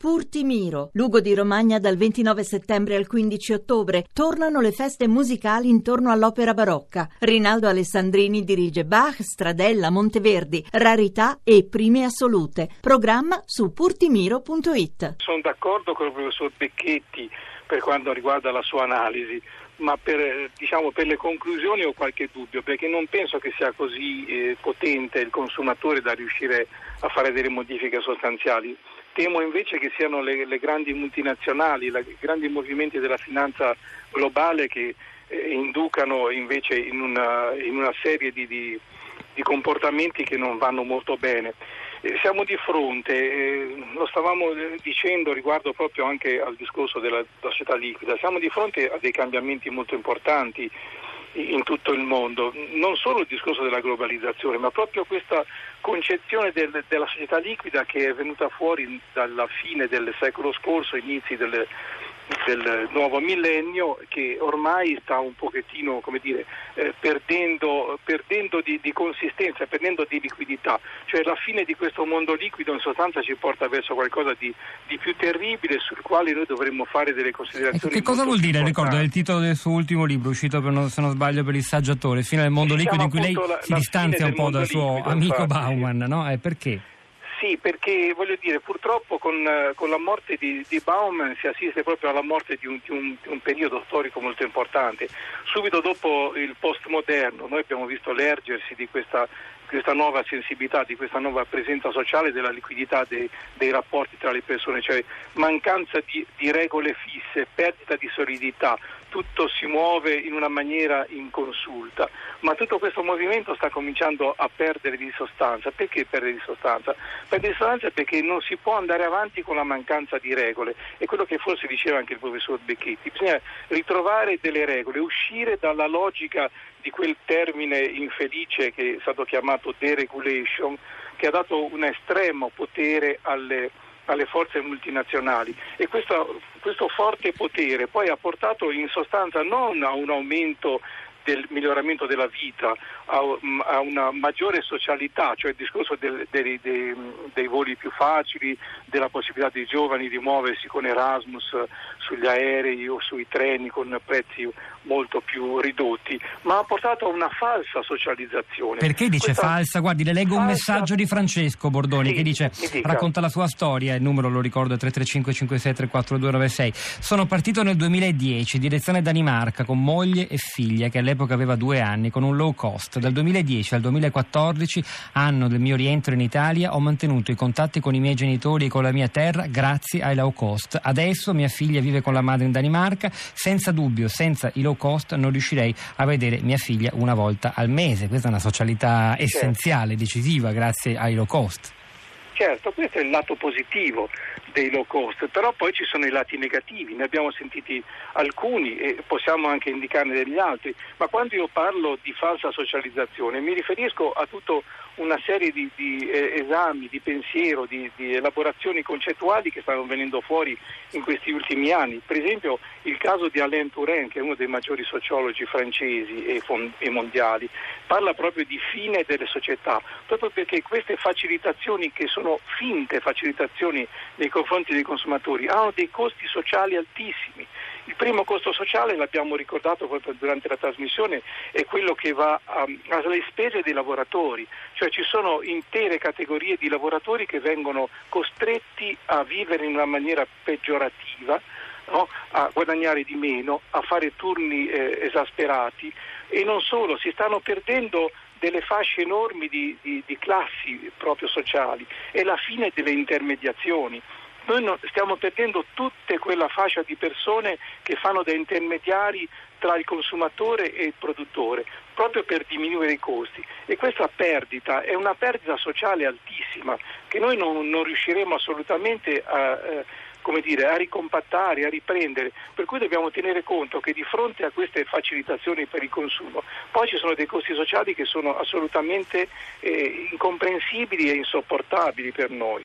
Purtimiro, Lugo di Romagna dal 29 settembre al 15 ottobre. Tornano le feste musicali intorno all'opera barocca. Rinaldo Alessandrini dirige Bach, Stradella, Monteverdi, Rarità e Prime Assolute. Programma su purtimiro.it. Sono d'accordo con il professor Becchetti per quanto riguarda la sua analisi ma per, diciamo, per, le conclusioni ho qualche dubbio, perché non penso che sia così eh, potente il consumatore da riuscire a fare delle modifiche sostanziali. Temo invece che siano le, le grandi multinazionali, i grandi movimenti della finanza globale che eh, inducano invece in una, in una serie di, di, di, comportamenti che non vanno molto bene. Eh, siamo di fronte, eh, lo stavamo eh, dicendo riguardo proprio anche al discorso della, della società liquida, siamo di fronte a dei cambiamenti molto importanti in tutto il mondo, non solo il discorso della globalizzazione, ma proprio questa concezione del, della società liquida che è venuta fuori dalla fine del secolo scorso, inizi del, del nuovo millennio che ormai sta un pochettino dire, eh, perdendo, perdendo di, di, consistenza, perdendo di liquidità, cioè la fine di questo mondo liquido in sostanza ci porta verso qualcosa di, di più terribile sul quale noi dovremmo fare delle considerazioni. Che cosa vuol dire? Ricordo è il titolo del suo ultimo libro, uscito per, se non sbaglio per il saggiatore, Fine del mondo liquido in cui lei la, si la distanzia un po' dal suo liquido, amico infatti. Bauman, no? Eh, perché? Sì, perché voglio dire, purtroppo con, con la morte di, di, Baum si assiste proprio alla morte di un, di, un, di un, periodo storico molto importante. Subito dopo il postmoderno noi abbiamo visto l'ergersi di questa, questa nuova sensibilità, di questa nuova presenza sociale della liquidità dei, dei rapporti tra le persone, cioè mancanza di, di regole fisse, perdita di solidità, tutto si muove in una maniera inconsulta, ma tutto questo movimento sta cominciando a perdere di sostanza. Perché perdere di sostanza? Perdere di sostanza perché non si può andare avanti con la mancanza di regole, è quello che forse diceva anche il professor Becchetti, bisogna ritrovare delle regole, uscire dalla logica di quel termine infelice che è stato chiamato deregulation, che ha dato un estremo potere alle alle forze multinazionali. E questo, questo forte potere poi ha portato in sostanza non a un aumento del miglioramento della vita, a, a, una maggiore socialità, cioè il discorso del, dei, dei, dei, voli più facili, della possibilità dei giovani di muoversi con Erasmus sugli aerei o sui treni con prezzi molto più ridotti, ma ha portato a una falsa socializzazione. Perché dice Questa falsa? Guardi, le leggo falsa... un messaggio di Francesco Bordoni sì, che dice, racconta la sua storia, il numero lo ricordo è 335 56 34296. Sono partito nel 2010, direzione Danimarca, con moglie e figlia che all'epoca aveva due anni, con un low cost. Dal 2010 al 2014, anno del mio rientro in Italia, ho mantenuto i contatti con i miei genitori e con la mia terra grazie ai low cost. Adesso mia figlia vive con la madre in Danimarca, senza dubbio, senza i low cost non riuscirei a vedere mia figlia una volta al mese. Questa è una socialità certo. essenziale, decisiva, grazie ai low cost. Certo, questo è il lato positivo dei low cost, però poi ci sono i lati negativi, ne abbiamo sentiti alcuni e possiamo anche indicarne degli altri, ma quando io parlo di falsa socializzazione mi riferisco a tutta una serie di, di eh, esami, di pensiero, di, di, elaborazioni concettuali che stanno venendo fuori in questi ultimi anni. Per esempio il caso di Alain Touraine, che è uno dei maggiori sociologi francesi e, fond- e mondiali, parla proprio di fine delle società, proprio perché queste facilitazioni che sono finte facilitazioni nei confronti dei consumatori hanno dei costi sociali altissimi. Il primo costo sociale, l'abbiamo ricordato proprio durante la trasmissione, è quello che va alle spese dei lavoratori, cioè ci sono intere categorie di lavoratori che vengono costretti a vivere in una maniera peggiorativa, no? a guadagnare di meno, a fare turni eh, esasperati e non solo, si stanno perdendo delle fasce enormi di, di, di classi proprio sociali, è la fine delle intermediazioni. Noi no, stiamo perdendo tutta quella fascia di persone che fanno da intermediari tra il consumatore e il produttore, proprio per diminuire i costi. E questa perdita è una perdita sociale altissima che noi non, non riusciremo assolutamente a... Eh, come dire, a ricompattare, a riprendere, per cui dobbiamo tenere conto che di fronte a queste facilitazioni per il consumo poi ci sono dei costi sociali che sono assolutamente eh, incomprensibili e insopportabili per noi.